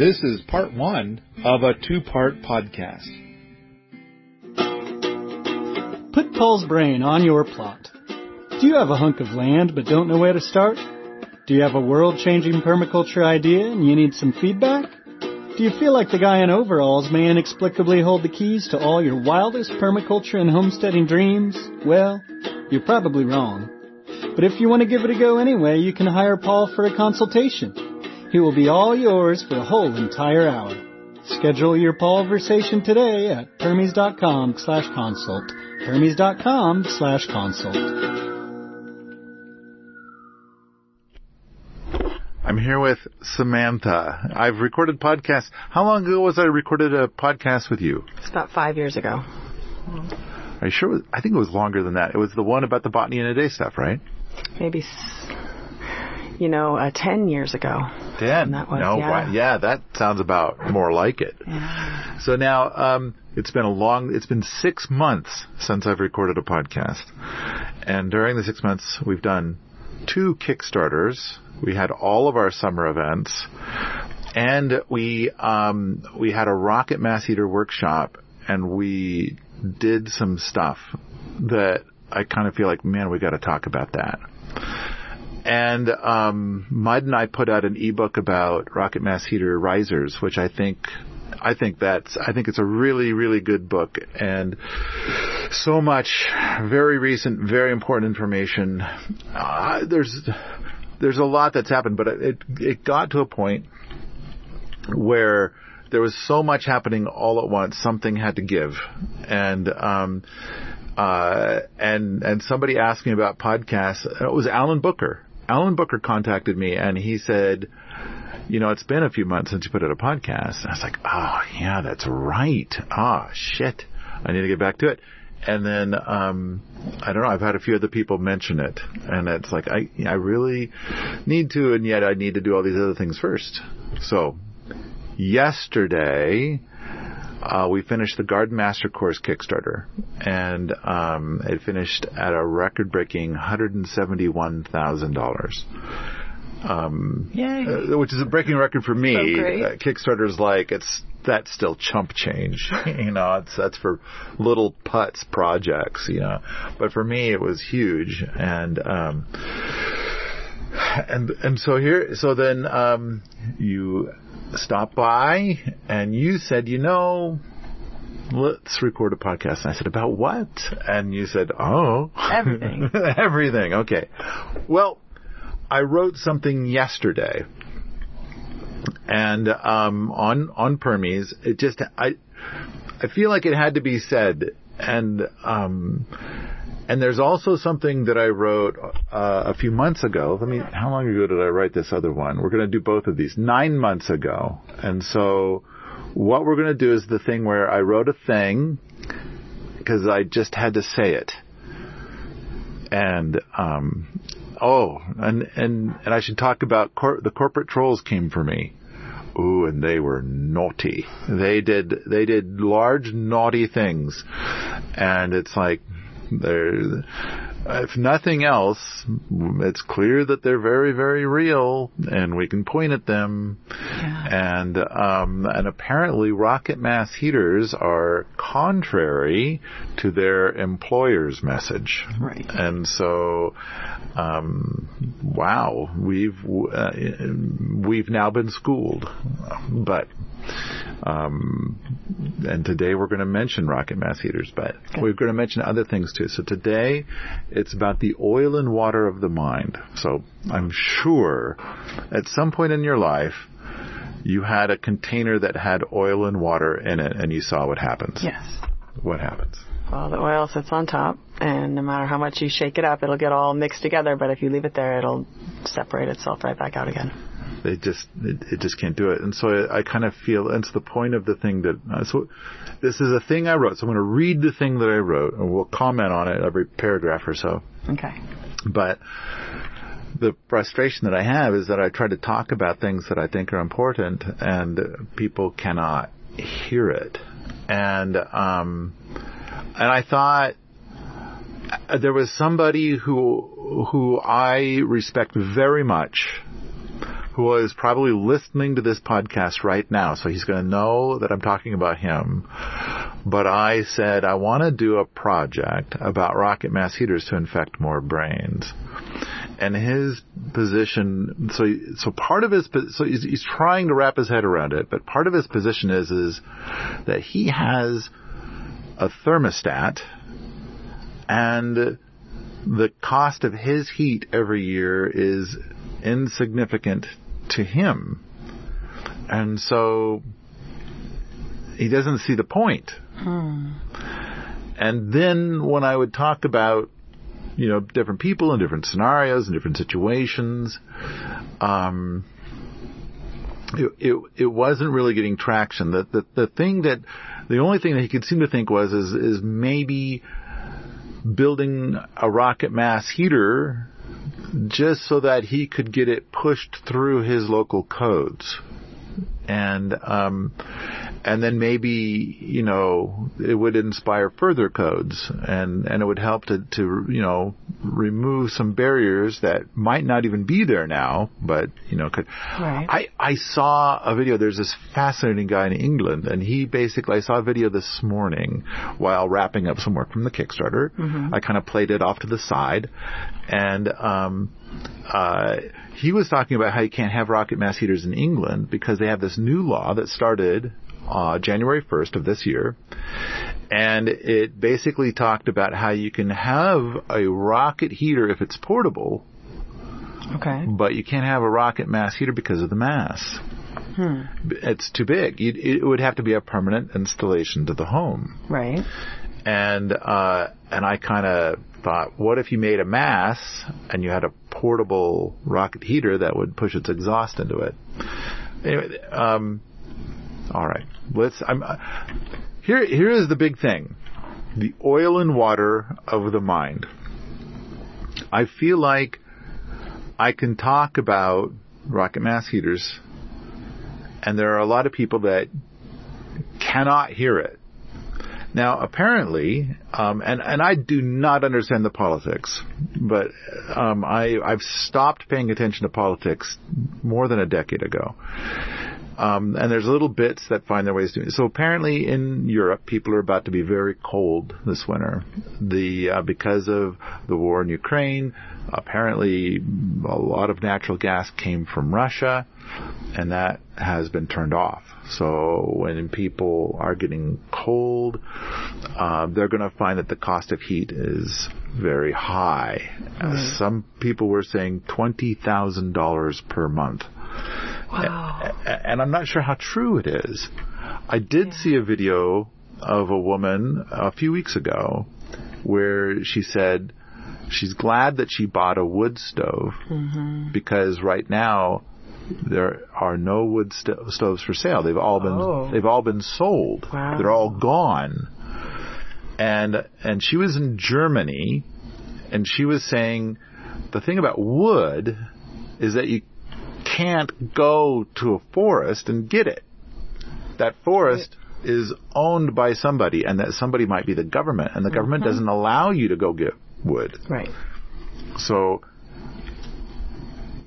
This is part one of a two part podcast. Put Paul's brain on your plot. Do you have a hunk of land but don't know where to start? Do you have a world changing permaculture idea and you need some feedback? Do you feel like the guy in overalls may inexplicably hold the keys to all your wildest permaculture and homesteading dreams? Well, you're probably wrong. But if you want to give it a go anyway, you can hire Paul for a consultation. He will be all yours for a whole entire hour. Schedule your Paulversation today at permies.com slash consult. permies.com slash consult. I'm here with Samantha. I've recorded podcasts. How long ago was I recorded a podcast with you? It's about five years ago. Are you sure? I think it was longer than that. It was the one about the botany in a day stuff, right? Maybe, you know, uh, ten years ago. Ten? That was, no, yeah. why- yeah, that sounds about more like it. Yeah. So now, um, it's been a long, it's been six months since I've recorded a podcast. And during the six months, we've done two Kickstarters. We had all of our summer events. And we, um, we had a rocket mass heater workshop and we did some stuff that I kind of feel like, man, we got to talk about that. And um, Mud and I put out an ebook about rocket mass heater risers, which I think I think that's I think it's a really really good book and so much very recent, very important information. Uh, there's there's a lot that's happened, but it it got to a point where there was so much happening all at once, something had to give, and um, uh, and and somebody asked me about podcasts. It was Alan Booker. Alan Booker contacted me, and he said, "You know, it's been a few months since you put out a podcast." And I was like, "Oh yeah, that's right. Ah shit, I need to get back to it." And then um, I don't know. I've had a few other people mention it, and it's like I I really need to, and yet I need to do all these other things first. So yesterday uh, we finished the Garden Master Course Kickstarter, and um, it finished at a record-breaking $171,000. Um, Yay. uh, which is a breaking record for me. So. Uh, Kickstarter's like it's that's still chump change, you know. It's that's for little putz projects, you know. But for me, it was huge, and um, and and so here, so then um, you stopped by, and you said, you know. Let's record a podcast. And I said, about what? And you said, oh. Everything. Everything. Okay. Well, I wrote something yesterday, and um, on on Permies, it just I I feel like it had to be said, and um, and there's also something that I wrote uh, a few months ago. Let me. How long ago did I write this other one? We're going to do both of these nine months ago, and so what we're going to do is the thing where I wrote a thing because I just had to say it, and um, oh, and and and I should talk about cor- the corporate trolls came for me. Ooh, and they were naughty. They did they did large naughty things, and it's like they're if nothing else, it's clear that they're very very real, and we can point at them. And um, and apparently, rocket mass heaters are contrary to their employer's message. Right. And so, um, wow, we've uh, we've now been schooled, but. Um, and today we're going to mention rocket mass heaters, but we're going to mention other things too. So today it's about the oil and water of the mind. So I'm sure at some point in your life you had a container that had oil and water in it and you saw what happens. Yes. What happens? Well, the oil sits on top, and no matter how much you shake it up, it'll get all mixed together. But if you leave it there, it'll separate itself right back out again. They just it, it just can't do it. And so I, I kind of feel and it's the point of the thing that uh, so this is a thing I wrote. So I'm going to read the thing that I wrote and we'll comment on it every paragraph or so. Okay. But the frustration that I have is that I try to talk about things that I think are important and people cannot hear it. And um and I thought uh, there was somebody who who I respect very much who is probably listening to this podcast right now, so he's going to know that I'm talking about him. But I said I want to do a project about rocket mass heaters to infect more brains. And his position, so so part of his, so he's, he's trying to wrap his head around it, but part of his position is is that he has a thermostat and the cost of his heat every year is insignificant to him. And so he doesn't see the point. Hmm. And then when I would talk about, you know, different people and different scenarios and different situations, um, it, it, it wasn't really getting traction. The, the, the thing that, the only thing that he could seem to think was, is, is maybe building a rocket mass heater just so that he could get it pushed through his local codes. And, um, and then maybe, you know, it would inspire further codes and, and it would help to, to, you know, remove some barriers that might not even be there now, but, you know, could. Right. I, I saw a video, there's this fascinating guy in England and he basically, I saw a video this morning while wrapping up some work from the Kickstarter. I kind of played it off to the side and, um, uh, he was talking about how you can't have rocket mass heaters in England because they have this new law that started uh, January 1st of this year. And it basically talked about how you can have a rocket heater if it's portable, Okay. but you can't have a rocket mass heater because of the mass. Hmm. It's too big. You'd, it would have to be a permanent installation to the home. Right. And uh, and I kind of thought, what if you made a mass and you had a portable rocket heater that would push its exhaust into it? Anyway, um, all right. Let's. I'm uh, here. Here is the big thing: the oil and water of the mind. I feel like I can talk about rocket mass heaters, and there are a lot of people that cannot hear it. Now, apparently, um, and and I do not understand the politics, but um, I I've stopped paying attention to politics more than a decade ago. Um, and there's little bits that find their ways to it. So apparently in Europe, people are about to be very cold this winter. The uh, because of the war in Ukraine, apparently a lot of natural gas came from Russia, and that has been turned off. So when people are getting cold, uh, they're going to find that the cost of heat is very high. Uh, some people were saying twenty thousand dollars per month. Wow. And I'm not sure how true it is. I did see a video of a woman a few weeks ago where she said she's glad that she bought a wood stove mm-hmm. because right now there are no wood sto- stoves for sale. They've all been Oh. they've all been sold. Wow. They're all gone. And and she was in Germany and she was saying the thing about wood is that you can't go to a forest and get it. That forest is owned by somebody and that somebody might be the government and the government doesn't allow you to go get wood. Right. So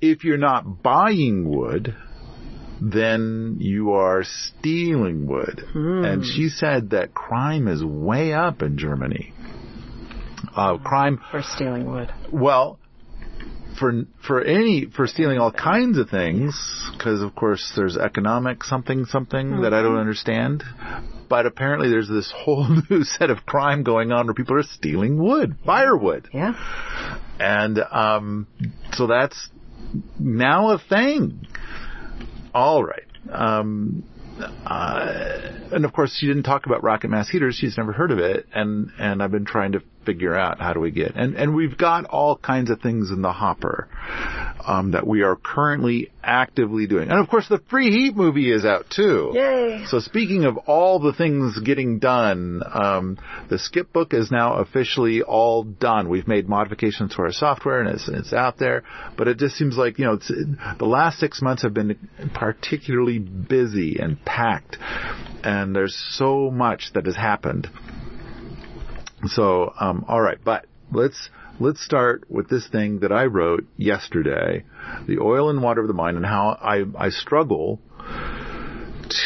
if you're not buying wood, then you are stealing wood. And she said that crime is way up in Germany. Uh, crime For stealing wood. well, for for any for stealing all kinds of things, because of course there's economic something something that I don't understand. But apparently there's this whole new set of crime going on where people are stealing wood, firewood, Yeah. and um, so that's now a thing. All right. Um, uh, and of course, she didn't talk about rocket mass heaters. She's never heard of it, and and I've been trying to figure out how do we get and and we've got all kinds of things in the hopper um, that we are currently actively doing. And of course, the free heat movie is out too. Yay. So speaking of all the things getting done, um, the skip book is now officially all done. We've made modifications to our software and it's, it's out there, but it just seems like, you know, it's, the last six months have been particularly busy and packed and there's so much that has happened. So, um, all right, but let's let's start with this thing that I wrote yesterday, the oil and water of the mind, and how I I struggle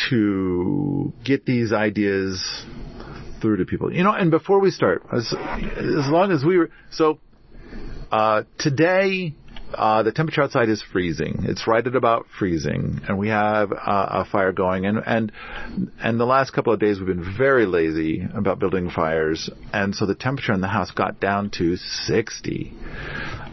to get these ideas through to people. You know, and before we start, as, as long as we were, so, uh, today, uh, the temperature outside is freezing. It's right at about freezing, and we have uh, a fire going. And and and the last couple of days we've been very lazy about building fires, and so the temperature in the house got down to 60,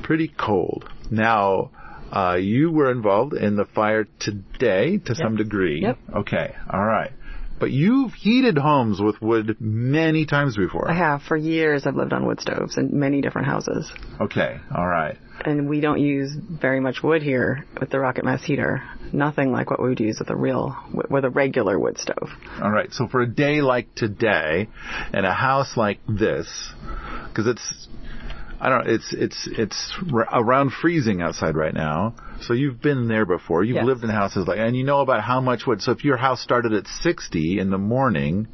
pretty cold. Now. Uh, you were involved in the fire today to some degree. Yep. Okay. All right. But you've heated homes with wood many times before. I have for years. I've lived on wood stoves in many different houses, Okay. All right. and we don't use very much wood here with the rocket mass heater. Nothing like what we would use with a real, with a regular wood stove. All right. So for a day like today, and a house like this, because it's, I don't, it's it's it's r- around freezing outside right now. So you've been there before. You've Yes. lived in houses like, and you know about how much wood. So if your house started at 60 in the morning,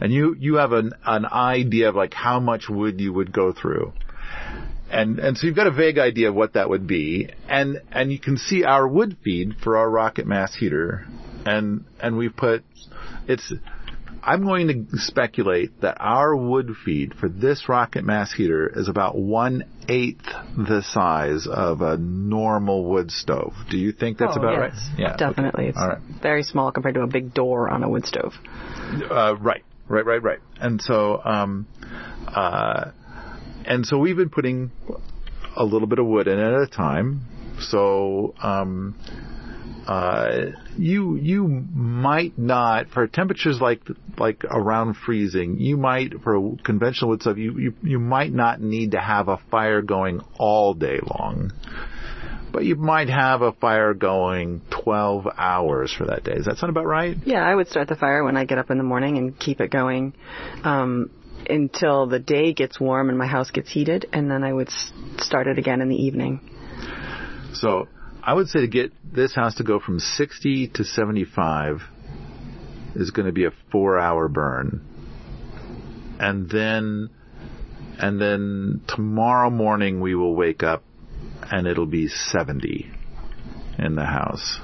and you you have an an idea of like how much wood you would go through. And and so you've got a vague idea of what that would be, and and you can see our wood feed for our rocket mass heater, and and we've put it's. I'm going to speculate that our wood feed for this rocket mass heater is about one eighth the size of a normal wood stove. Do you think that's Oh, about yes, right? Yeah, definitely. It's All right. very small compared to a big door on a wood stove. Uh, right, right, right, right. And so, um, uh, and so we've been putting a little bit of wood in at a time. So, um, uh, you you might not for temperatures like like around freezing. You might for conventional wood stuff. You you you might not need to have a fire going all day long. But you might have a fire going 12 hours for that day. Does that sound about right? Yeah, I would start the fire when I get up in the morning and keep it going um, until the day gets warm and my house gets heated, and then I would s- start it again in the evening. So I would say to get this house to go from 60 to 75 is going to be a four hour burn. And then, and then tomorrow morning we will wake up and it'll be 70 in the house.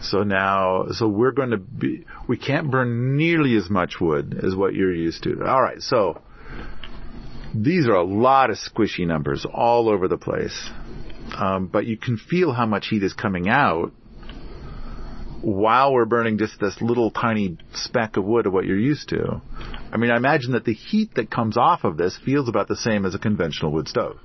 So now, so we're going to be, we can't burn nearly as much wood as what you're used to. Alright, so these are a lot of squishy numbers all over the place um, but you can feel how much heat is coming out while we're burning just this little tiny speck of wood of what you're used to. I mean, I imagine that the heat that comes off of this feels about the same as a conventional wood stove.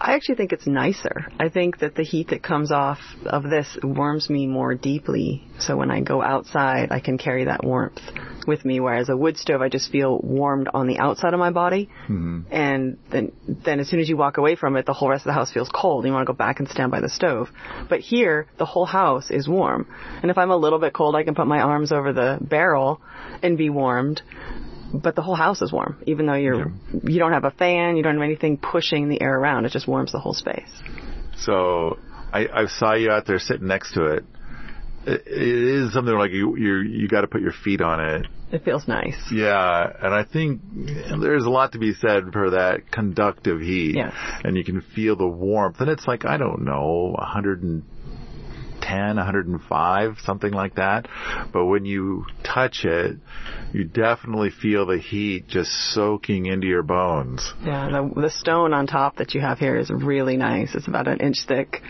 I actually think it's nicer. I think that the heat that comes off of this warms me more deeply. So when I go outside, I can carry that warmth with me. Whereas a wood stove, I just feel warmed on the outside of my body. Mm-hmm. And then, then as soon as you walk away from it, the whole rest of the house feels cold. And You want to go back and stand by the stove. But here, the whole house is warm. And if I'm a little bit cold, I can put my arms over the barrel and be warmed but the whole house is warm, even though you're you don't have a fan, you don't have anything pushing the air around. It just warms the whole space. So I, I saw you out there sitting next to it. It, it is something like you you you got to put your feet on it. It feels nice. Yeah, and I think there's a lot to be said for that conductive heat. Yes. And you can feel the warmth. And it's like, I don't know, 110, 105, something like that. But when you touch it, you definitely feel the heat just soaking into your bones. Yeah, the, the stone on top that you have here is really nice. It's about an inch thick,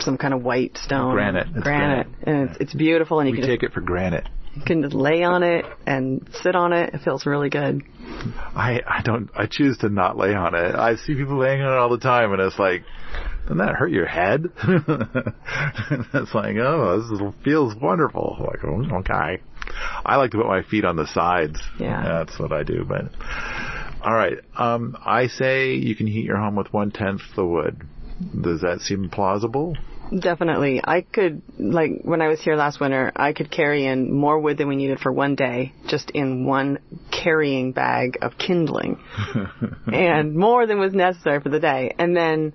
some kind of white stone. Granite. It's Granite. granite. And it's, it's beautiful, and you We can, take it for granted. You can just lay on it and sit on it. It feels really good. I, I don't, I choose to not lay on it. I see people laying on it all the time and it's like, doesn't that hurt your head? it's like, oh, this is, feels wonderful. Like, oh, okay. I like to put my feet on the sides. Yeah. That's what I do, but. Alright, um, I say you can heat your home with one tenth the wood. Does that seem plausible? Definitely. I could, like, when I was here last winter, I could carry in more wood than we needed for one day, just in one carrying bag of kindling. and more than was necessary for the day. And then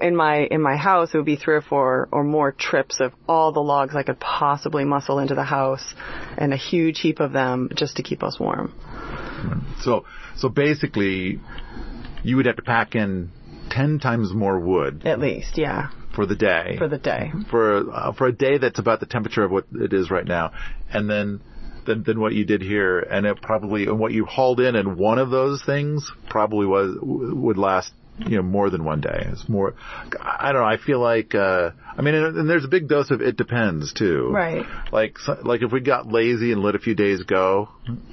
in my, in my house, it would be three or four or more trips of all the logs I could possibly muscle into the house and a huge heap of them just to keep us warm. So, so basically, you would have to pack in ten times more wood At least, yeah, for the day. for the day. for uh, for a day that's about the temperature of what it is right now, and then than, than what you did here, and it probably and what you hauled in and one of those things probably was would last you know more than one day. It's more. I don't know. I feel like uh, I mean, and, and there's a big dose of it depends too. Right. Like so- like if we got lazy and let a few days go,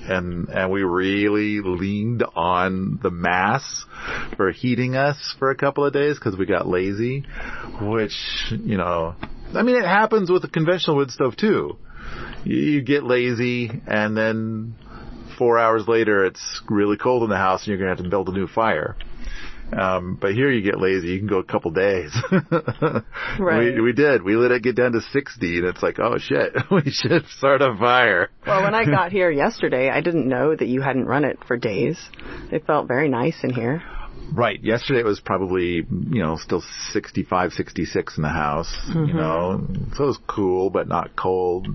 and and we really leaned on the mass for heating us for a couple of days because we got lazy, which you know. I mean, it happens with a conventional wood stove too. You, you get lazy, and then four hours later, it's really cold in the house, and you're gonna have to build a new fire. Um, but here you get lazy. You can go a couple days. Right. We, we did. We let it get down to 60 and it's like, oh shit, we should start a fire. Well, when I got here yesterday, I didn't know that you hadn't run it for days. It felt very nice in here. Right. Yesterday it was probably, you know, still 65, 66 in the house, you know, so it was cool, but not cold.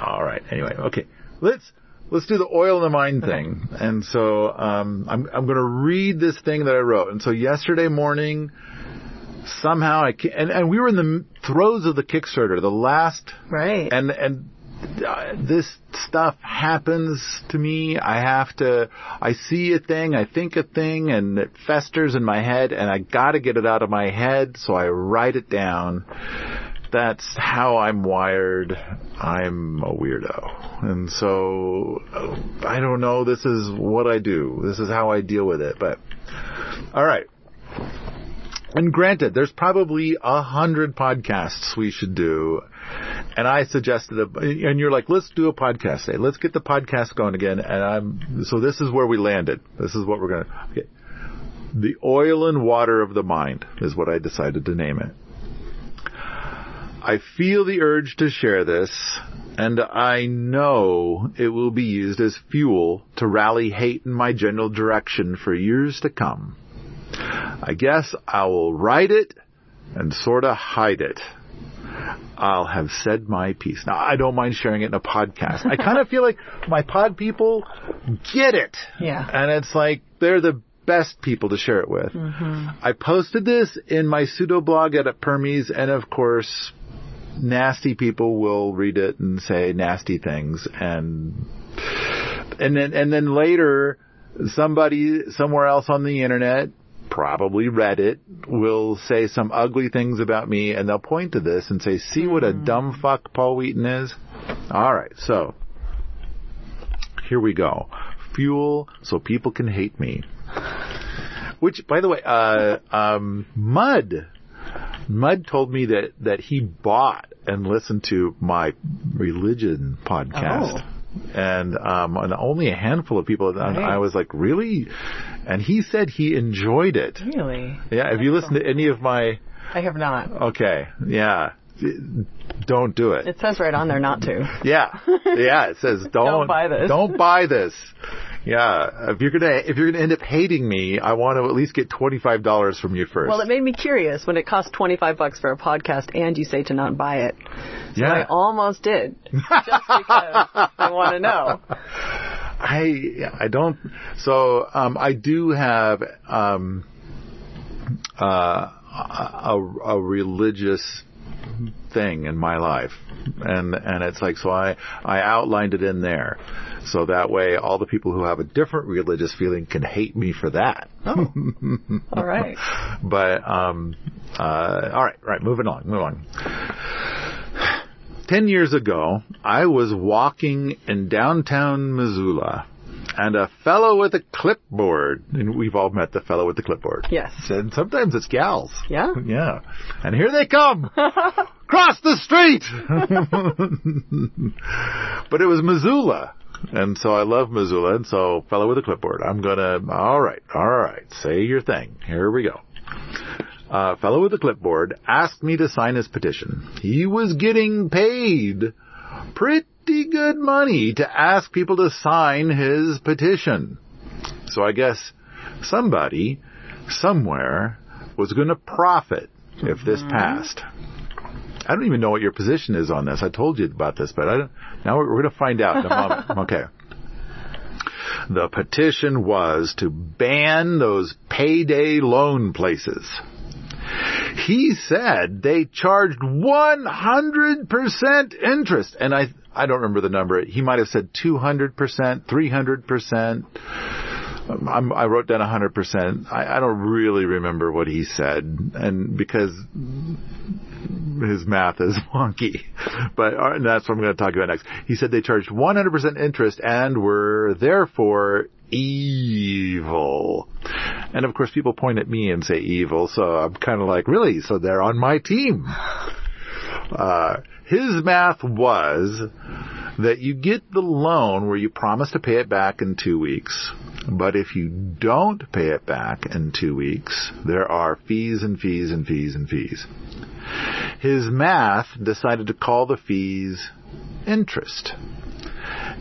All right. Anyway, okay. Let's, let's do the oil in the mind thing. And so, um, I'm, I'm going to read this thing that I wrote. And so yesterday morning, somehow I, ca- and, and we were in the throes of the Kickstarter, the last Right. and and uh, this stuff happens to me. I have to. I see a thing, I think a thing, and it festers in my head, and I got to get it out of my head, so I write it down. That's how I'm wired. I'm a weirdo. And so, I don't know, this is what I do. This is how I deal with it, but, alright. And granted, there's probably a hundred podcasts we should do. And I suggested, a, and you're like, let's do a podcast day. Let's get the podcast going again. And I'm, so this is where we landed. This is what we're going to, okay. The oil and water of the mind is what I decided to name it. I feel the urge to share this, and I know it will be used as fuel to rally hate in my general direction for years to come. I guess I will write it and sorta hide it. I'll have said my piece. Now, I don't mind sharing it in a podcast. I kind of feel like my pod people get it. Yeah. And it's like they're the best people to share it with. Mm-hmm. I posted this in my pseudo blog at Permies, and of course, nasty people will read it and say nasty things, and and then and then later, somebody somewhere else on the internet, probably Reddit, will say some ugly things about me, and they'll point to this and say, "See what a dumb fuck Paul Wheaton is." All right, so here we go. Fuel so people can hate me. Which, by the way, uh, um, Mud, Mud told me that, that he bought and listened to my religion podcast. And, um, and only a handful of people, and Right. I was like, really? And he said he enjoyed it. Really? Yeah, if you listen to any of my, I have not. okay, yeah, don't do it. It says right on there not to. Yeah, yeah. It says don't, buy this. Don't buy this. Yeah, if you're gonna if you're gonna end up hating me, I want to at least get twenty five dollars from you first. Well, it made me curious when it cost 25 bucks for a podcast and you say to not buy it. So I almost did. Just because I want to know. I I don't. So um, I do have um, uh, a, a religious thing in my life, and and it's like so I I outlined it in there, so that way all the people who have a different religious feeling can hate me for that. Oh. All right. But um, uh, all right, right, moving on, move on. Ten years ago, I was walking in downtown Missoula, and a fellow with a clipboard, and we've all met the fellow with the clipboard. Yes. And sometimes it's gals. Yeah. Yeah. And here they come! Cross the street! but it was Missoula. And so I love Missoula, and so fellow with a clipboard, I'm gonna, alright, alright, say your thing. Here we go. Uh, fellow with a clipboard asked me to sign his petition. He was getting paid pretty good money to ask people to sign his petition. So I guess somebody, somewhere, was gonna profit if this mm-hmm. passed. I don't even know what your position is on this. I told you about this, but I don't, now we're, we're going to find out in a moment. Okay. The petition was to ban those payday loan places. He said they charged 100% interest. And I, I don't remember the number. He might have said 200%, 300%. I'm, i wrote down 100%. I, I don't really remember what he said. And because his math is wonky. But that's what I'm going to talk about next. He said they charged 100% interest and were therefore evil. And of course people point at me and say evil, so I'm kind of like, really? So they're on my team. Uh, his math was that you get the loan where you promise to pay it back in two weeks. But if you don't pay it back in two weeks, there are fees and fees and fees and fees. His math decided to call the fees interest.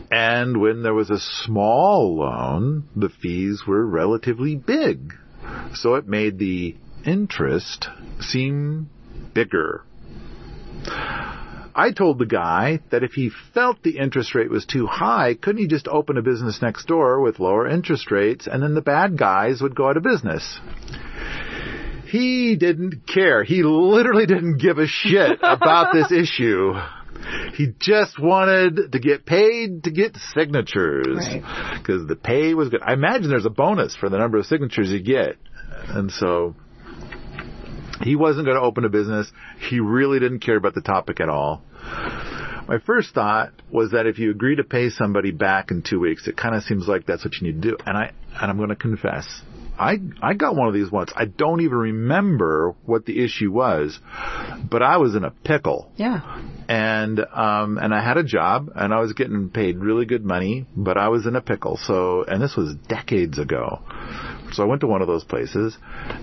And when there was a small loan, the fees were relatively big. So it made the interest seem bigger. I told the guy that if he felt the interest rate was too high, couldn't he just open a business next door with lower interest rates and then the bad guys would go out of business? He didn't care. He literally didn't give a shit about this issue. He just wanted to get paid to get signatures. Because right. the pay was good. I imagine there's a bonus for the number of signatures you get. And so he wasn't going to open a business. He really didn't care about the topic at all. My first thought was that if you agree to pay somebody back in two weeks, it kind of seems like that's what you need to do. And I, and I'm going to confess, I, I got one of these once. I don't even remember what the issue was, but I was in a pickle. Yeah. And, um, and I had a job and I was getting paid really good money, but I was in a pickle. So, and this was decades ago. So I went to one of those places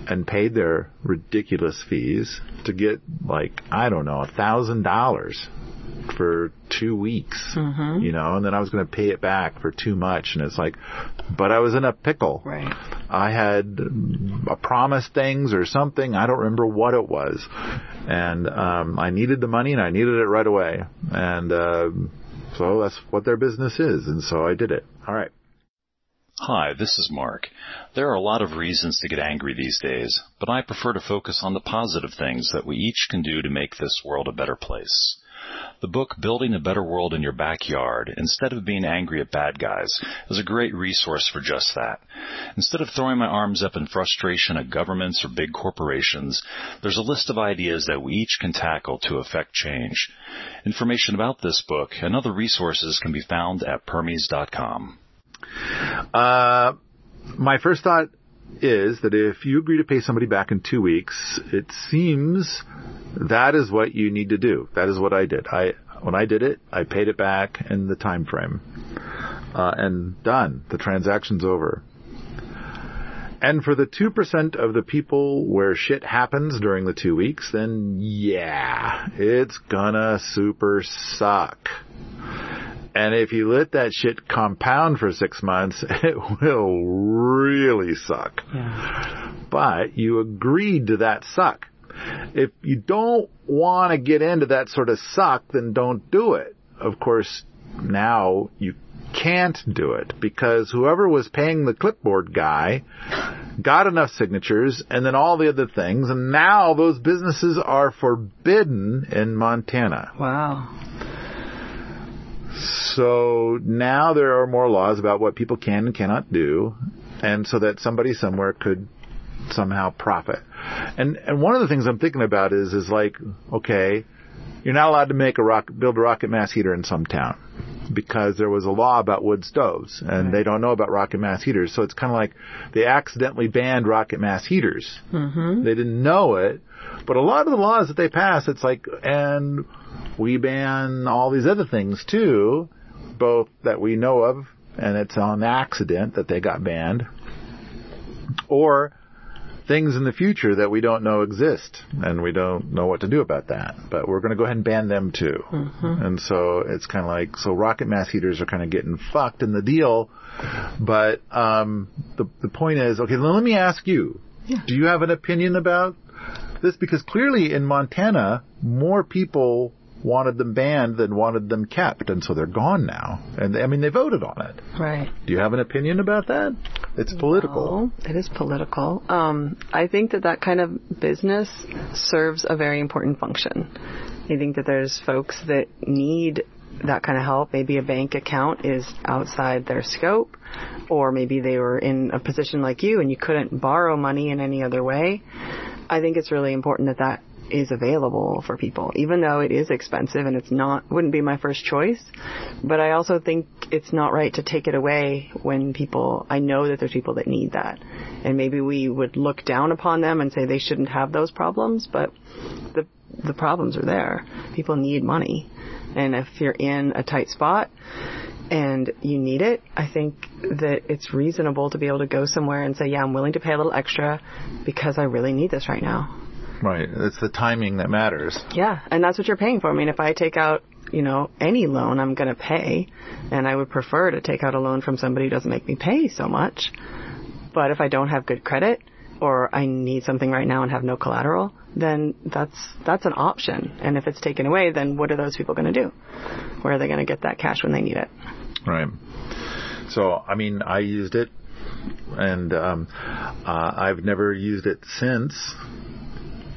and paid their ridiculous fees to get like, I don't know, a thousand dollars for two weeks, mm-hmm. you know, and then I was going to pay it back for too much. And it's like, but I was in a pickle. Right. I had uh, promised things or something. I don't remember what it was. And, um, I needed the money and I needed it right away. And, uh, so that's what their business is. And so I did it. All right. Hi, this is Mark. There are a lot of reasons to get angry these days, but I prefer to focus on the positive things that we each can do to make this world a better place. The book Building a Better World in Your Backyard, instead of being angry at bad guys, is a great resource for just that. Instead of throwing my arms up in frustration at governments or big corporations, there's a list of ideas that we each can tackle to affect change. Information about this book and other resources can be found at permies.com. Uh, my first thought is that if you agree to pay somebody back in two weeks, it seems that is what you need to do. That is what I did. I when I did it, I paid it back in the time frame, uh, and done. The transaction's over. And for the 2% of the people where shit happens during the two weeks, then yeah, it's gonna super suck. And if you let that shit compound for six months, it will really suck. Yeah. But you agreed to that suck. If you don't want to get into that sort of suck, then don't do it. Of course, now you can't do it because whoever was paying the clipboard guy got enough signatures and then all the other things and now those businesses are forbidden in Montana. Wow. So now there are more laws about what people can and cannot do, and so that somebody somewhere could somehow profit. And and one of the things I'm thinking about is is like, okay, you're not allowed to make a rock build a rocket mass heater in some town because there was a law about wood stoves and right. they don't know about rocket mass heaters. So it's kind of like they accidentally banned rocket mass heaters. Mm-hmm. They didn't know it, but a lot of the laws that they pass, it's like and we ban all these other things too, both that we know of, and it's on accident that they got banned, or things in the future that we don't know exist, and we don't know what to do about that. But we're going to go ahead and ban them too. Mm-hmm. And so it's kind of like, so rocket mass heaters are kind of getting fucked in the deal. But um, the the point is, okay, let me ask you: yeah. Do you have an opinion about this? Because clearly in Montana, more people wanted them banned than wanted them kept, and so they're gone now. And I mean, they voted on it. Right. Do you have an opinion about that? It's political. Well, it is political. Um, I think that that kind of business serves a very important function. I think that there's folks that need that kind of help. Maybe a bank account is outside their scope, or maybe they were in a position like you and you couldn't borrow money in any other way. I think it's really important that that is available for people, even though it is expensive and it's not, wouldn't be my first choice. But I also think it's not right to take it away when people, I know that there's people that need that. And maybe we would look down upon them and say they shouldn't have those problems, but the, the problems are there. People need money. And if you're in a tight spot, and you need it, I think that it's reasonable to be able to go somewhere and say, yeah, I'm willing to pay a little extra because I really need this right now. Right. It's the timing that matters. Yeah, and that's what you're paying for. I mean, if I take out, you know, any loan, I'm going to pay, and I would prefer to take out a loan from somebody who doesn't make me pay so much. But if I don't have good credit, or I need something right now and have no collateral, then that's that's an option. And if it's taken away, then what are those people going to do? Where are they going to get that cash when they need it? Right. So, I mean, I used it, and um, uh, I've never used it since.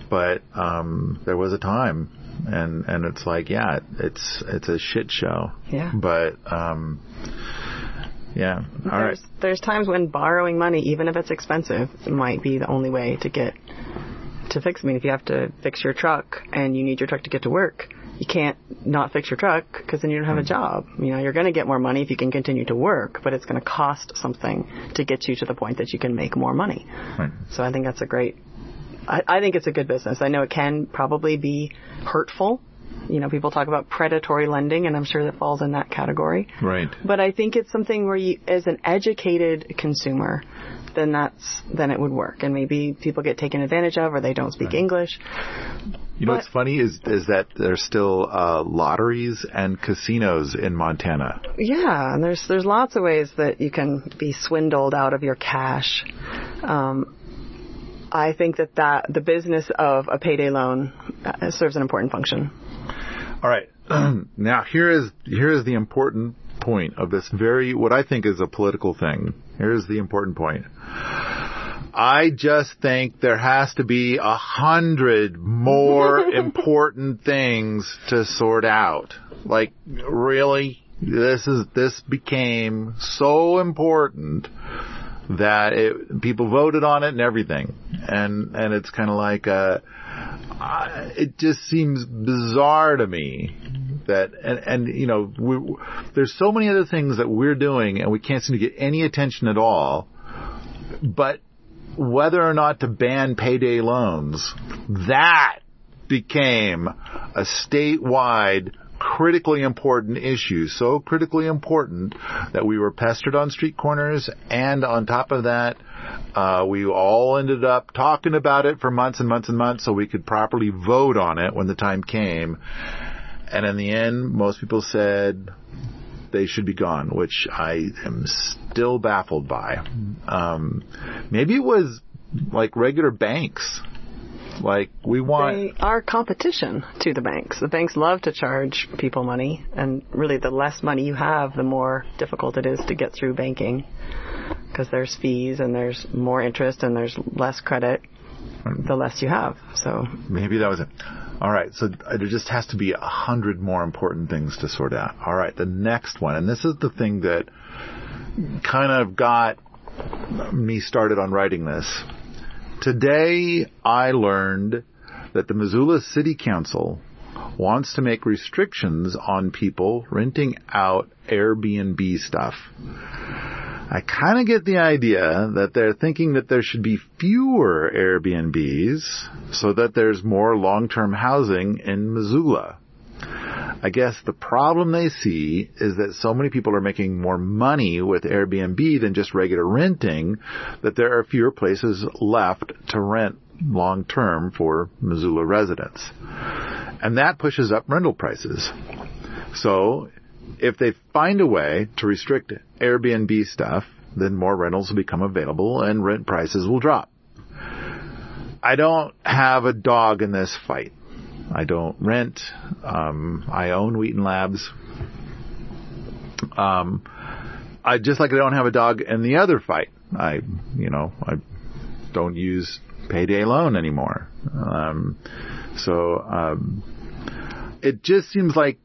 But um, there was a time, and and it's like, yeah, it's it's a shit show. Yeah. But um, yeah. All right. there's, There's times when borrowing money, even if it's expensive, might be the only way to get to fix. I mean, if you have to fix your truck and you need your truck to get to work, you can't not fix your truck because then you don't have a mm. job. You know, you're going to get more money if you can continue to work, but it's going to cost something to get you to the point that you can make more money. Right. So I think that's a great. I, I think it's a good business. I know it can probably be hurtful. You know, people talk about predatory lending, and I'm sure that falls in that category. Right. But I think it's something where you, as an educated consumer, then that's then it would work. And maybe people get taken advantage of, or they don't speak English. You know what's funny is is that there's still uh, lotteries and casinos in Montana. Yeah, and there's there's lots of ways that you can be swindled out of your cash. Um, I think that that the business of a payday loan uh, serves an important function. All right. now here is here is the important point of this very what I think is a political thing. Here's the important point. I just think there has to be a hundred more important things to sort out. Like really, this is this became so important that it, people voted on it and everything, and and it's kind of like uh, it just seems bizarre to me that and and you know we, there's so many other things that we're doing and we can't seem to get any attention at all, but whether or not to ban payday loans, that became a statewide critically important issue, so critically important that we were pestered on street corners and on top of that, uh, we all ended up talking about it for months and months and months so we could properly vote on it when the time came. And in the end, most people said they should be gone, which I am still baffled by. Um, maybe it was like regular banks. Like we want. They are competition to the banks. The banks love to charge people money, and really, the less money you have, the more difficult it is to get through banking because there's fees and there's more interest and there's less credit the less you have. So Maybe that was it. All right, so there just has to be a hundred more important things to sort out. All right, the next one, and this is the thing that kind of got me started on writing this. Today, I learned that the Missoula City Council wants to make restrictions on people renting out Airbnb stuff. I kind of get the idea that they're thinking that there should be fewer Airbnbs so that there's more long-term housing in Missoula. I guess the problem they see is that so many people are making more money with Airbnb than just regular renting that there are fewer places left to rent long term for Missoula residents. And that pushes up rental prices. So if they find a way to restrict Airbnb stuff, then more rentals will become available and rent prices will drop. I don't have a dog in this fight. I don't rent. Um, I own Wheaton Labs. Um, I just like I don't have a dog in the other fight. I, you know, I don't use payday loan anymore. Um, so, um, it just seems like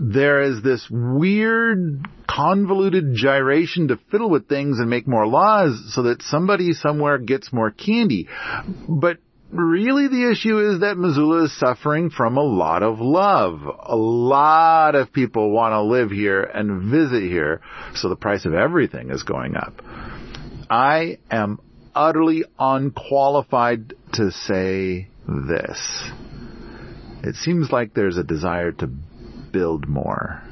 there is this weird convoluted gyration to fiddle with things and make more laws so that somebody somewhere gets more candy. But really the issue is that Missoula is suffering from a lot of love. A lot of people want to live here and visit here, so the price of everything is going up. I am utterly unqualified to say this. It seems like there's a desire to build more.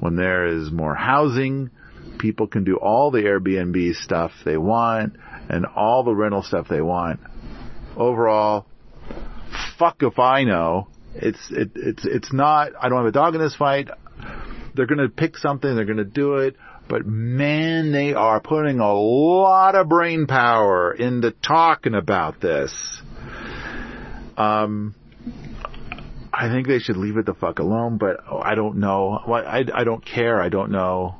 When there is more housing, people can do all the Airbnb stuff they want and all the rental stuff they want. Overall, fuck if I know. It's it, it's it's not. I don't have a dog in this fight. They're going to pick something. They're going to do it. But man, they are putting a lot of brain power into talking about this. Um, I think they should leave it the fuck alone, but I don't know. I, I don't care. I don't know.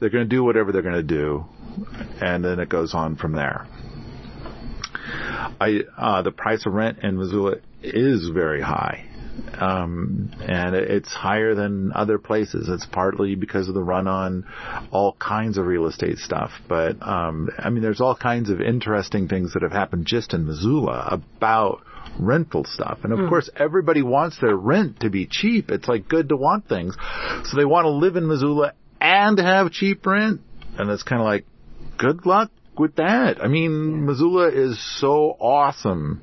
They're going to do whatever they're going to do, and then it goes on from there. I uh, the price of rent in Missoula is very high. Um, and it's higher than other places. It's partly because of the run on all kinds of real estate stuff. But, um, I mean, there's all kinds of interesting things that have happened just in Missoula about rental stuff. And of mm. course, everybody wants their rent to be cheap. It's like good to want things. So they want to live in Missoula and have cheap rent. And it's kind of like, good luck with that. I mean, Missoula is so awesome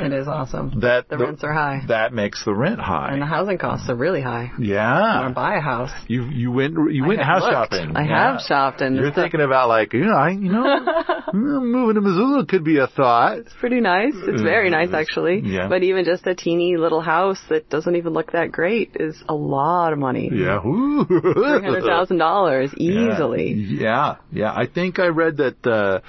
it is awesome. That the, the, rents are high. That makes the rent high. And the housing costs are really high. Yeah. You want to buy a house. You you went you went house looked. shopping. I yeah. have shopped and you're thinking about like you know I you know moving to Missoula could be a thought. It's pretty nice. It's very nice actually. Yeah. But even just a teeny little house that doesn't even look that great is a lot of money. Yeah. Three hundred thousand dollars easily. Yeah. yeah. I think I read that uh,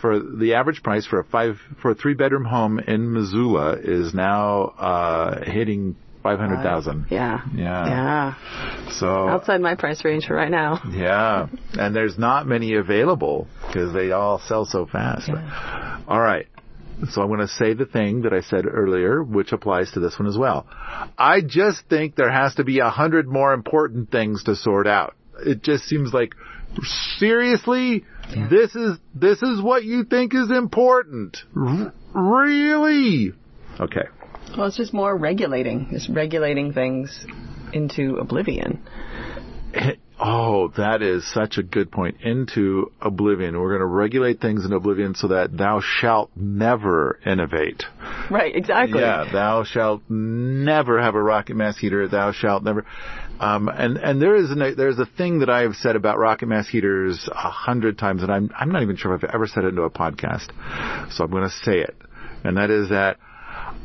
for the average price for a five for a three bedroom home in Missoula is now uh, hitting five hundred thousand. Yeah. Yeah. Yeah. So outside my price range for right now. Yeah, and there's not many available because they all sell so fast. Yeah. All right. So I'm going to say the thing that I said earlier, which applies to this one as well. I just think there has to be a hundred more important things to sort out. It just seems like seriously, yeah. this is this is what you think is important. R- really? Okay. Well, it's just more regulating. It's regulating things into oblivion. Oh, that is such a good point. Into oblivion. We're going to regulate things in oblivion so that thou shalt never innovate. Right, exactly. Yeah, thou shalt never have a rocket mass heater. Thou shalt never. Um, and and there is a there's a thing that I have said about rocket mass heaters a hundred times, and I'm I'm not even sure if I've ever said it into a podcast, so I'm going to say it, and that is that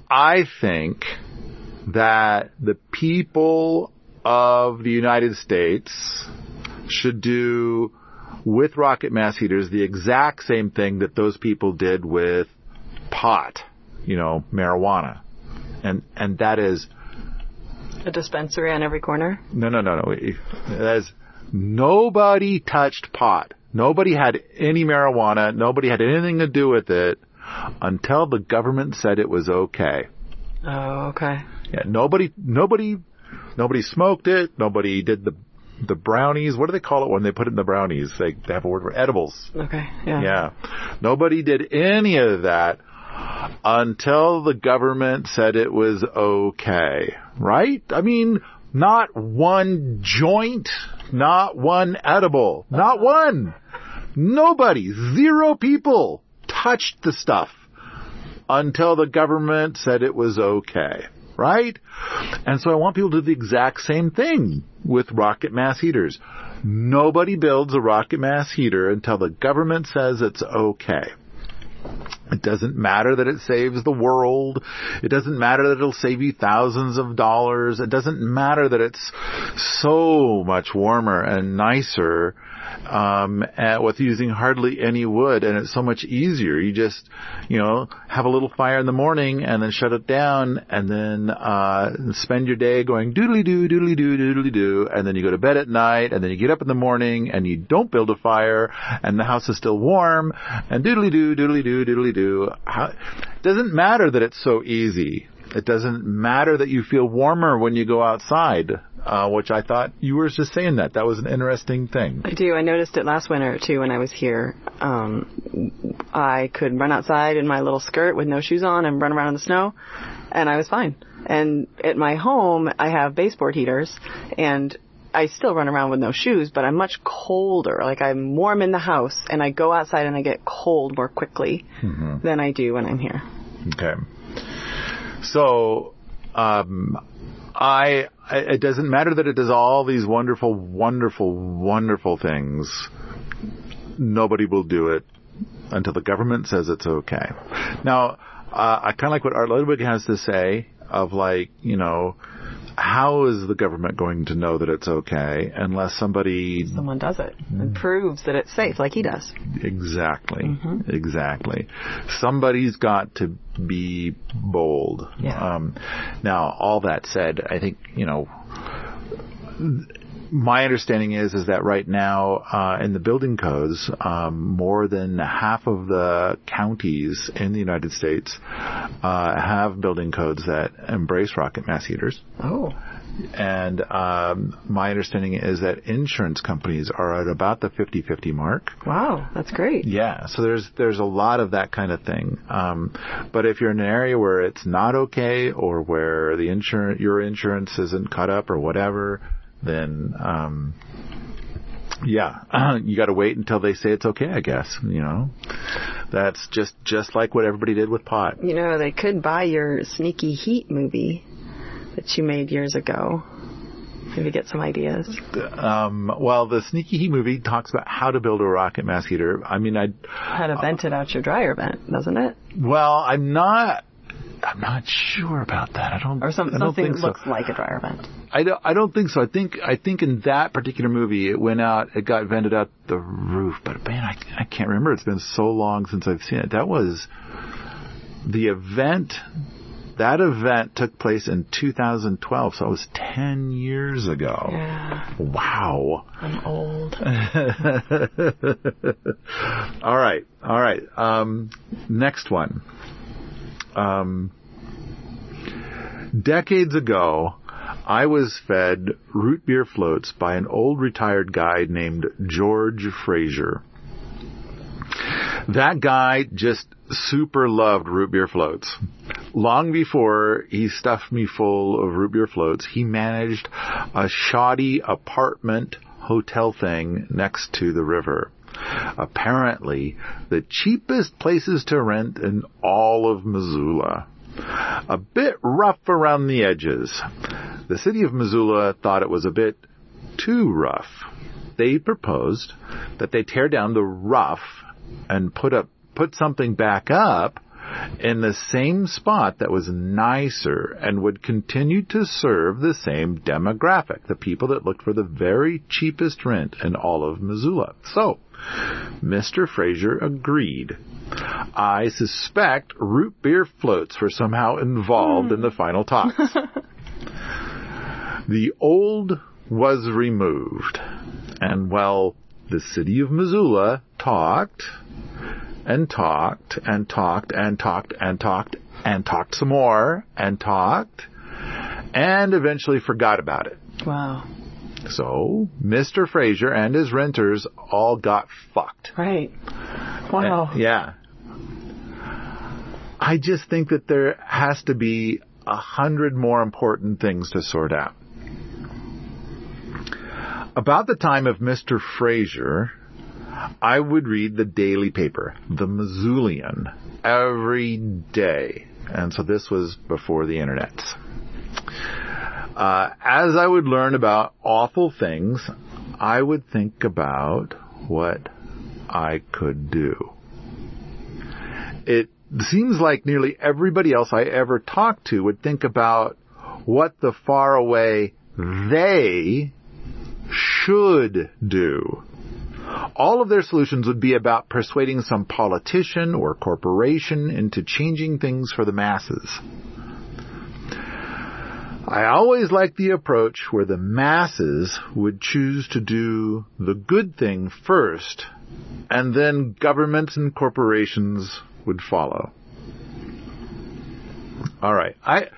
I think that the people of the United States should do with rocket mass heaters the exact same thing that those people did with pot, you know, marijuana. And, and that is. A dispensary on every corner? No, no, no, no. That is, nobody touched pot. Nobody had any marijuana. Nobody had anything to do with it until the government said it was okay. Oh, okay. Yeah, nobody, nobody, nobody smoked it. Nobody did the the brownies. What do they call it when they put it in the brownies? They, they have a word for edibles. Okay. Yeah. Yeah. Nobody did any of that until the government said it was okay. Right? I mean, not one joint, not one edible, not one. Nobody, zero people touched the stuff until the government said it was okay. Right? And so I want people to do the exact same thing with rocket mass heaters. Nobody builds a rocket mass heater until the government says it's okay. It doesn't matter that it saves the world. It doesn't matter that it'll save you thousands of dollars. It doesn't matter that it's so much warmer and nicer um, with using hardly any wood, and it's so much easier. You just, you know, have a little fire in the morning and then shut it down, and then uh, spend your day going doodly doo, doodly doo, doodly doo, and then you go to bed at night, and then you get up in the morning and you don't build a fire, and the house is still warm, and doodly doo, doodly doo, doodly doo. Doesn't matter that it's so easy. It doesn't matter that you feel warmer when you go outside, uh, which I thought you were just saying that. That was an interesting thing. I do. I noticed it last winter too when I was here. Um, I could run outside in my little skirt with no shoes on and run around in the snow, and I was fine. And at my home, I have baseboard heaters, and I still run around with no shoes, but I'm much colder. Like I'm warm in the house, and I go outside and I get cold more quickly than I do when I'm here. Okay. So, um, I, it doesn't matter that it does all these wonderful, wonderful, wonderful things. Nobody will do it until the government says it's okay. Now, uh, I kind of like what Art Ludwig has to say of like, you know, how is the government going to know that it's okay unless somebody Someone does it and proves that it's safe, like he does. Exactly. Exactly. Somebody's got to be bold. Yeah. Um, now, all that said, I think, you know, my understanding is is that right now uh, in the building codes, um, more than half of the counties in the United States uh, have building codes that embrace rocket mass heaters. Oh. And um, my understanding is that insurance companies are at about the 50-50 mark. Wow, that's great. Yeah, so there's there's a lot of that kind of thing. Um, but if you're in an area where it's not okay, or where the insurance your insurance isn't cut up or whatever, then um, yeah, you got to wait until they say it's okay. I guess you know that's just just like what everybody did with pot. You know, they could buy your Sneaky Heat movie that you made years ago. Maybe get some ideas. Um, well, the Sneaky Heat movie talks about how to build a rocket mass heater. I mean, I How to vent it out your dryer vent, doesn't it? well, I'm not. I'm not sure about that. I don't. Or some, I don't something think so. looks like a dryer vent. I don't, I don't think so. I think I think in that particular movie, it went out, it got vented out the roof. But man, I, I can't remember. It's been so long since I've seen it. That was the event. That event took place in 2012, so it was 10 years ago. Yeah, Wow. I'm old. all right, all right. Um, next one. Um, decades ago, I was fed root beer floats by an old retired guy named George Fraser. That guy just super loved root beer floats. Long before he stuffed me full of root beer floats, he managed a shoddy apartment hotel thing next to the river. Apparently, the cheapest places to rent in all of Missoula. A bit rough around the edges. The city of Missoula thought it was a bit too rough. They proposed that they tear down the rough and put up put something back up in the same spot that was nicer and would continue to serve the same demographic, the people that looked for the very cheapest rent in all of Missoula. So, Mr. Fraser agreed. I suspect root beer floats were somehow involved in the hmm. final talks. the old was removed, and well, the city of Missoula talked and talked and talked and talked and talked and talked some more and talked and eventually forgot about it. Wow. So, Mr. Fraser and his renters all got fucked. Right. Wow. Yeah. I just think that there has to be a hundred more important things to sort out. About the time of Mr. Fraser, I would read the daily paper, the Missoulian, every day. And so this was before the internet. Uh, as I would learn about awful things, I would think about what I could do. It seems like nearly everybody else I ever talked to would think about what the faraway they should do. All of their solutions would be about persuading some politician or corporation into changing things for the masses. I always liked the approach where the masses would choose to do the good thing first, and then governments and corporations would follow. All right. I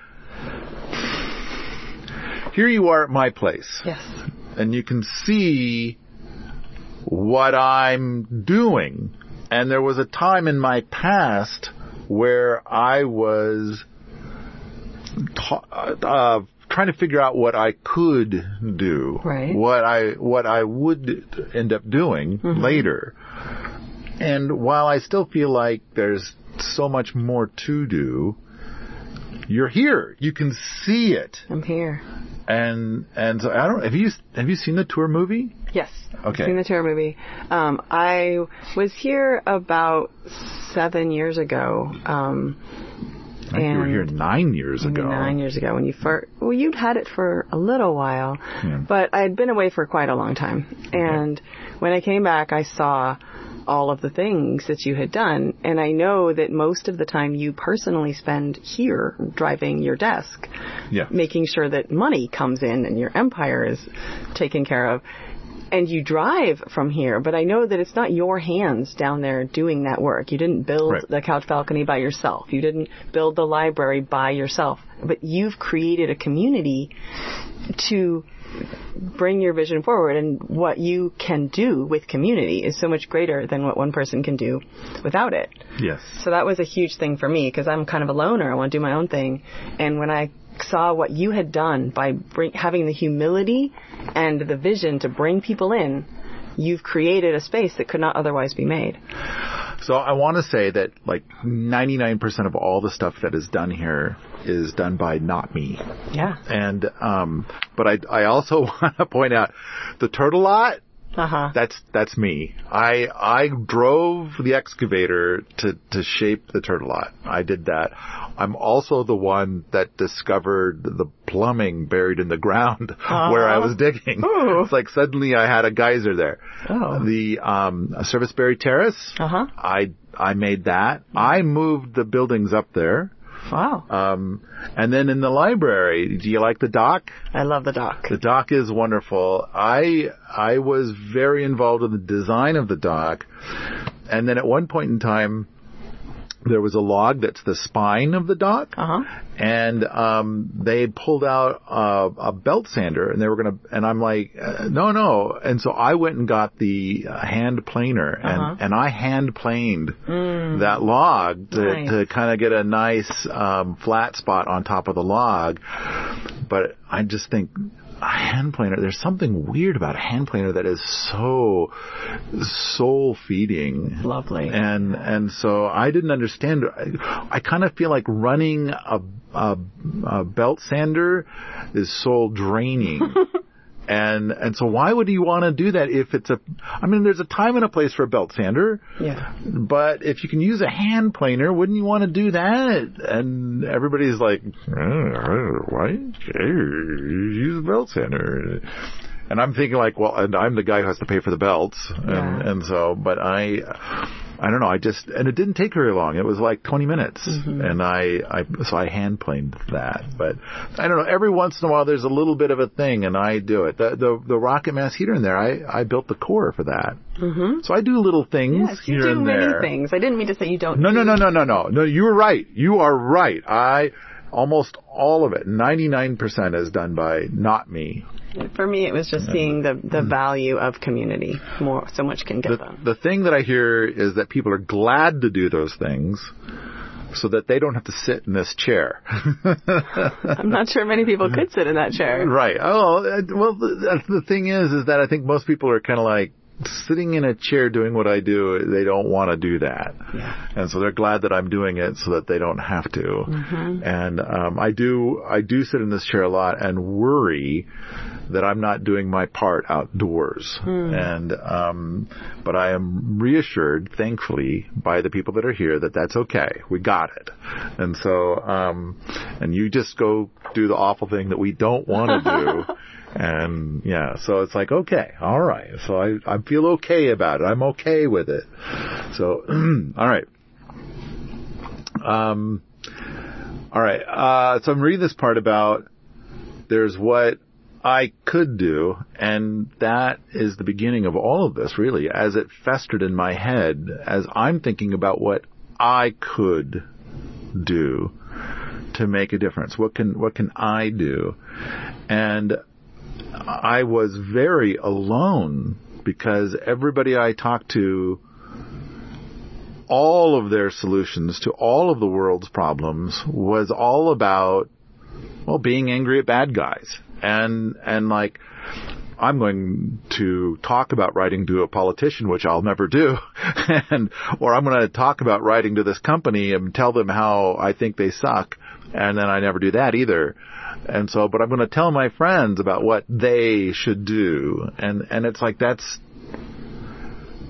here you are at my place. Yes. And you can see what I'm doing. And there was a time in my past where I was ta- uh, trying to figure out what I could do, Right. what I what I would end up doing later. And while I still feel like there's so much more to do, you're here. You can see it, I'm here. and and so I don't. Have you have you seen the tour movie? Yes. Okay. Seen the tour movie. Um, I was here about seven years ago. Um, you were here nine years ago. nine years ago when you first, well, you'd had it for a little while, Yeah. but I had been away for quite a long time. And when I came back, I saw all of the things that you had done. And I know that most of the time you personally spend here driving your desk, Yeah. making sure that money comes in and your empire is taken care of. And you drive from here, but I know that it's not your hands down there doing that work. You didn't build Right. the couch balcony by yourself. You didn't build the library by yourself. But you've created a community to bring your vision forward and what you can do with community is so much greater than what one person can do without it. Yes. So that was a huge thing for me because I'm kind of a loner. I want to do my own thing. And when I saw what you had done by bring, having the humility and the vision to bring people in, you've created a space that could not otherwise be made. So I want to say that like 99% of all the stuff that is done here is done by not me. Yeah. And um but I I also want to point out the turtle lot Uh huh. that's that's me. I I drove the excavator to to shape the turtle lot. I did that. I'm also the one that discovered the plumbing buried in the ground where I was digging. Ooh. It's like suddenly I had a geyser there. Oh. The um Serviceberry Terrace. Uh-huh. I I made that. I moved the buildings up there. Wow. Um and then in the library, do you like the dock? I love the dock. The dock is wonderful. I I was very involved in the design of the dock, and then at one point in time, there was a log that's the spine of the dock, Uh huh. and um, they pulled out a, a belt sander, and they were gonna, and I'm like, uh, no, no, and so I went and got the uh, hand planer, and Uh-huh. and I hand planed that log to Nice. to kind of get a nice um, flat spot on top of the log, but I just think. A hand planer, there's something weird about a hand planer that is so soul feeding. Lovely. And and so I didn't understand. I, I kind of feel like running a, a, a belt sander is soul draining. and and so why would you want to do that if it's a? I mean, there's a time and a place for a belt sander. Yeah. But if you can use a hand planer, wouldn't you want to do that? And everybody's like, "Uh, why? Use a belt sander. And I'm thinking like, well, and I'm the guy who has to pay for the belts, and Yeah. and so, but I, I don't know. I just, and it didn't take very long. It was like 20 minutes, and I, I, so I hand planed that. But I don't know. Every once in a while, there's a little bit of a thing, and I do it. The the, the rocket mass heater in there, I, I built the core for that. Mm-hmm. So I do little things Yes, you do many things. I didn't mean to say you don't. No, do- no, no, no, no, no. No, you were right. You are right. I almost all of it, 99% is done by not me. For me, it was just seeing the the value of community. More, so much can get The, done. the thing that I hear is that people are glad to do those things so that they don't have to sit in this chair. I'm not sure many people could sit in that chair. right. Oh, uh, well, the, the thing is, is that I think most people are kind of like, sitting in a chair doing what I do, they don't want to do that. Yeah. And so they're glad that I'm doing it so that they don't have to. Mm-hmm. And um, I do I do sit in this chair a lot and worry that I'm not doing my part outdoors. Hmm. And um, but I am reassured, thankfully, by the people that are here that that's okay. We got it. And so um, and you just go do the awful thing that we don't want to do. And yeah, so it's like, okay, all right. So I, I'm feel okay about it. I'm okay with it. So, all right. Um, all right. Uh, so I'm reading this part about there's what I could do, and that is the beginning of all of this, really, as it festered in my head, as I'm thinking about what I could do to make a difference. What can what can I do? And I was very alone because everybody I talked to all of their solutions to all of the world's problems was all about well being angry at bad guys and and like I'm going to talk about writing to a politician, which I'll never do, and or I'm going to talk about writing to this company and tell them how I think they suck, and then I never do that either. And so, but I'm going to tell my friends about what they should do, and and it's like that's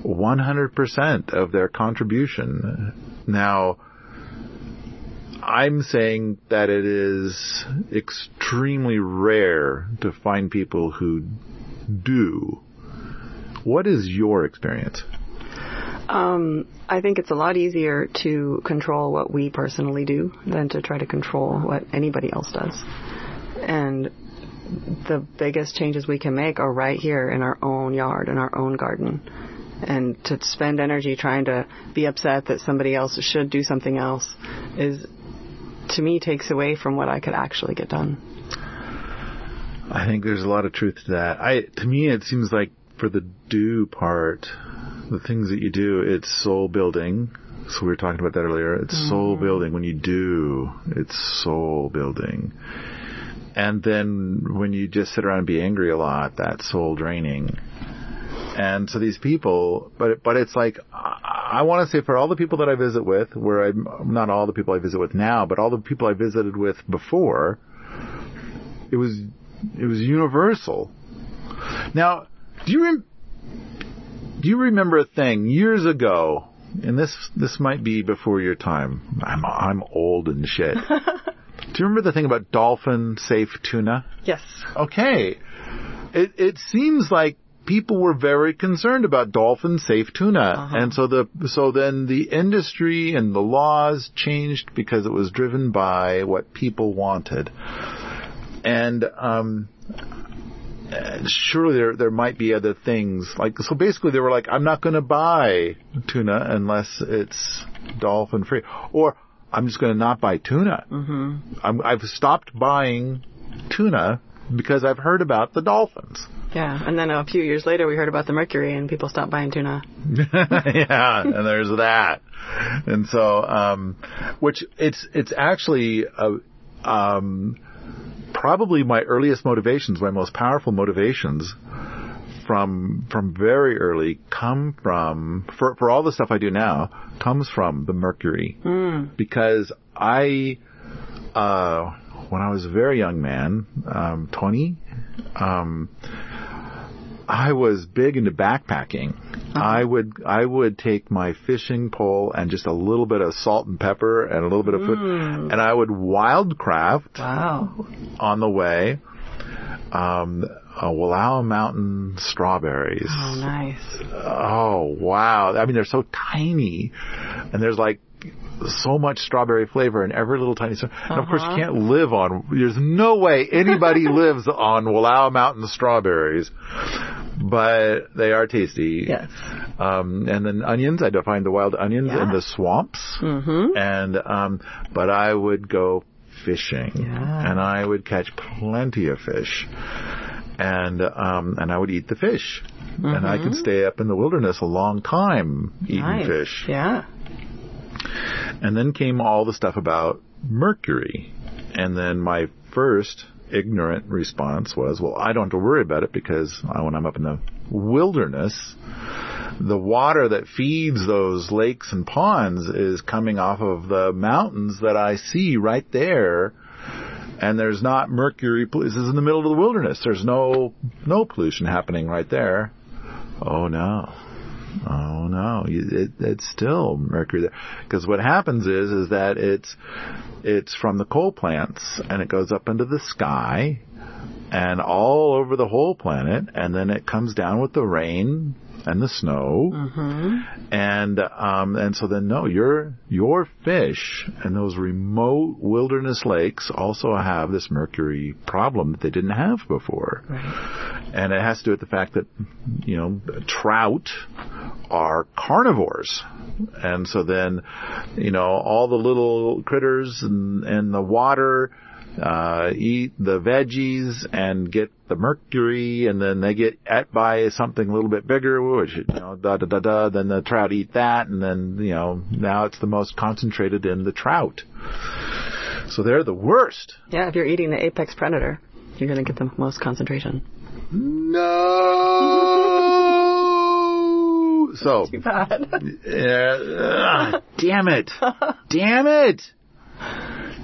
100% of their contribution. Now, I'm saying that it is extremely rare to find people who do. What is your experience? Um, I think it's a lot easier to control what we personally do than to try to control what anybody else does. And the biggest changes we can make are right here in our own yard, in our own garden. And to spend energy trying to be upset that somebody else should do something else is, to me, takes away from what I could actually get done. I think there's a lot of truth to that. I, to me, it seems like for the do part, the things that you do, it's soul building. So we were talking about that earlier. It's mm-hmm. soul building. When you do, it's soul building. And then when you just sit around and be angry a lot, that's soul draining. And so these people, but but it's like I, I want to say for all the people that I visit with, where I'm not all the people I visit with now, but all the people I visited with before, it was it was universal. Now, do you rem- do you remember a thing years ago? And this this might be before your time. I'm I'm old and shit. do you remember the thing about dolphin safe tuna? Yes. Okay. It it seems like people were very concerned about dolphin safe tuna. Uh-huh. And so the, so then the industry and the laws changed because it was driven by what people wanted. And, um, surely there there might be other things like so basically they were like I'm not going to buy tuna unless it's dolphin free or I'm just going to not buy tuna. Mm-hmm. i have stopped buying tuna because I've heard about the dolphins. Yeah, and then a few years later we heard about the mercury and people stopped buying tuna. yeah, and there's that. And so, um, which it's, it's actually, a, um, probably my earliest motivations, my most powerful motivations from, from very early come from, for, for all the stuff I do now, comes from the mercury. Mm. Because I, uh, when I was a very young man, um, 20, um, I was big into backpacking. Uh-huh. I would I would take my fishing pole and just a little bit of salt and pepper and a little bit of food, mm. and I would wildcraft wow. on the way. Um, uh, Wallowa Mountain strawberries. Oh, nice. Oh, wow. I mean, they're so tiny. And there's like so much strawberry flavor in every little tiny. Uh-huh. And of course, you uh-huh. can't live on. There's no way anybody lives on Wallowa Mountain strawberries, but they are tasty. Yes. Um, and then onions. I find the wild onions yeah. in the swamps. Mm-hmm. And um, but I would go fishing, yeah. and I would catch plenty of fish. And um, and I would eat the fish, mm-hmm. and I could mm-hmm. stay up in the wilderness a long time eating nice. fish. Yeah. And then came all the stuff about mercury. And then my first ignorant response was, well, I don't have to worry about it because when I'm up in the wilderness, the water that feeds those lakes and ponds is coming off of the mountains that I see right there. And there's not mercury. This is in the middle of the wilderness. There's no no pollution happening right there. Oh no. Oh no, it, it's still mercury there. Because what happens is, is that it's, it's from the coal plants and it goes up into the sky and all over the whole planet and then it comes down with the rain and the snow, and um, and so then no, your your fish and those remote wilderness lakes also have this mercury problem that they didn't have before, and it has to do with the fact that you know trout are carnivores. And so then, you know, all the little critters and, and the water, uh, eat the veggies and get the mercury and then they get at by something a little bit bigger, which, you know, da da da da, then the trout eat that and then, you know, now it's the most concentrated in the trout. So they're the worst. Yeah, if you're eating the apex predator, you're going to get the most concentration. No! So, Too bad. Yeah, ah, damn it. damn it.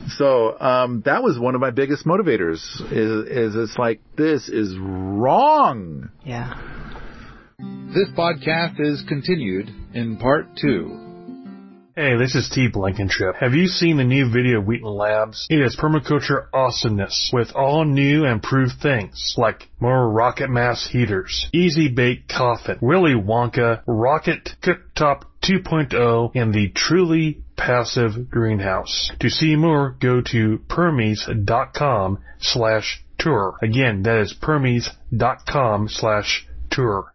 So, um, that was one of my biggest motivators is, is it's like, this is wrong. yeah. This podcast is continued in part two. Hey, this is T. Blankenship. Have you seen the new video of Wheaton Labs? It is permaculture awesomeness with all new and improved things like more rocket mass heaters, easy bake coffin, Willy Wonka, rocket cooktop 2.0, and the truly passive greenhouse. To see more, go to permies.com slash tour. Again, that is permies.com slash tour.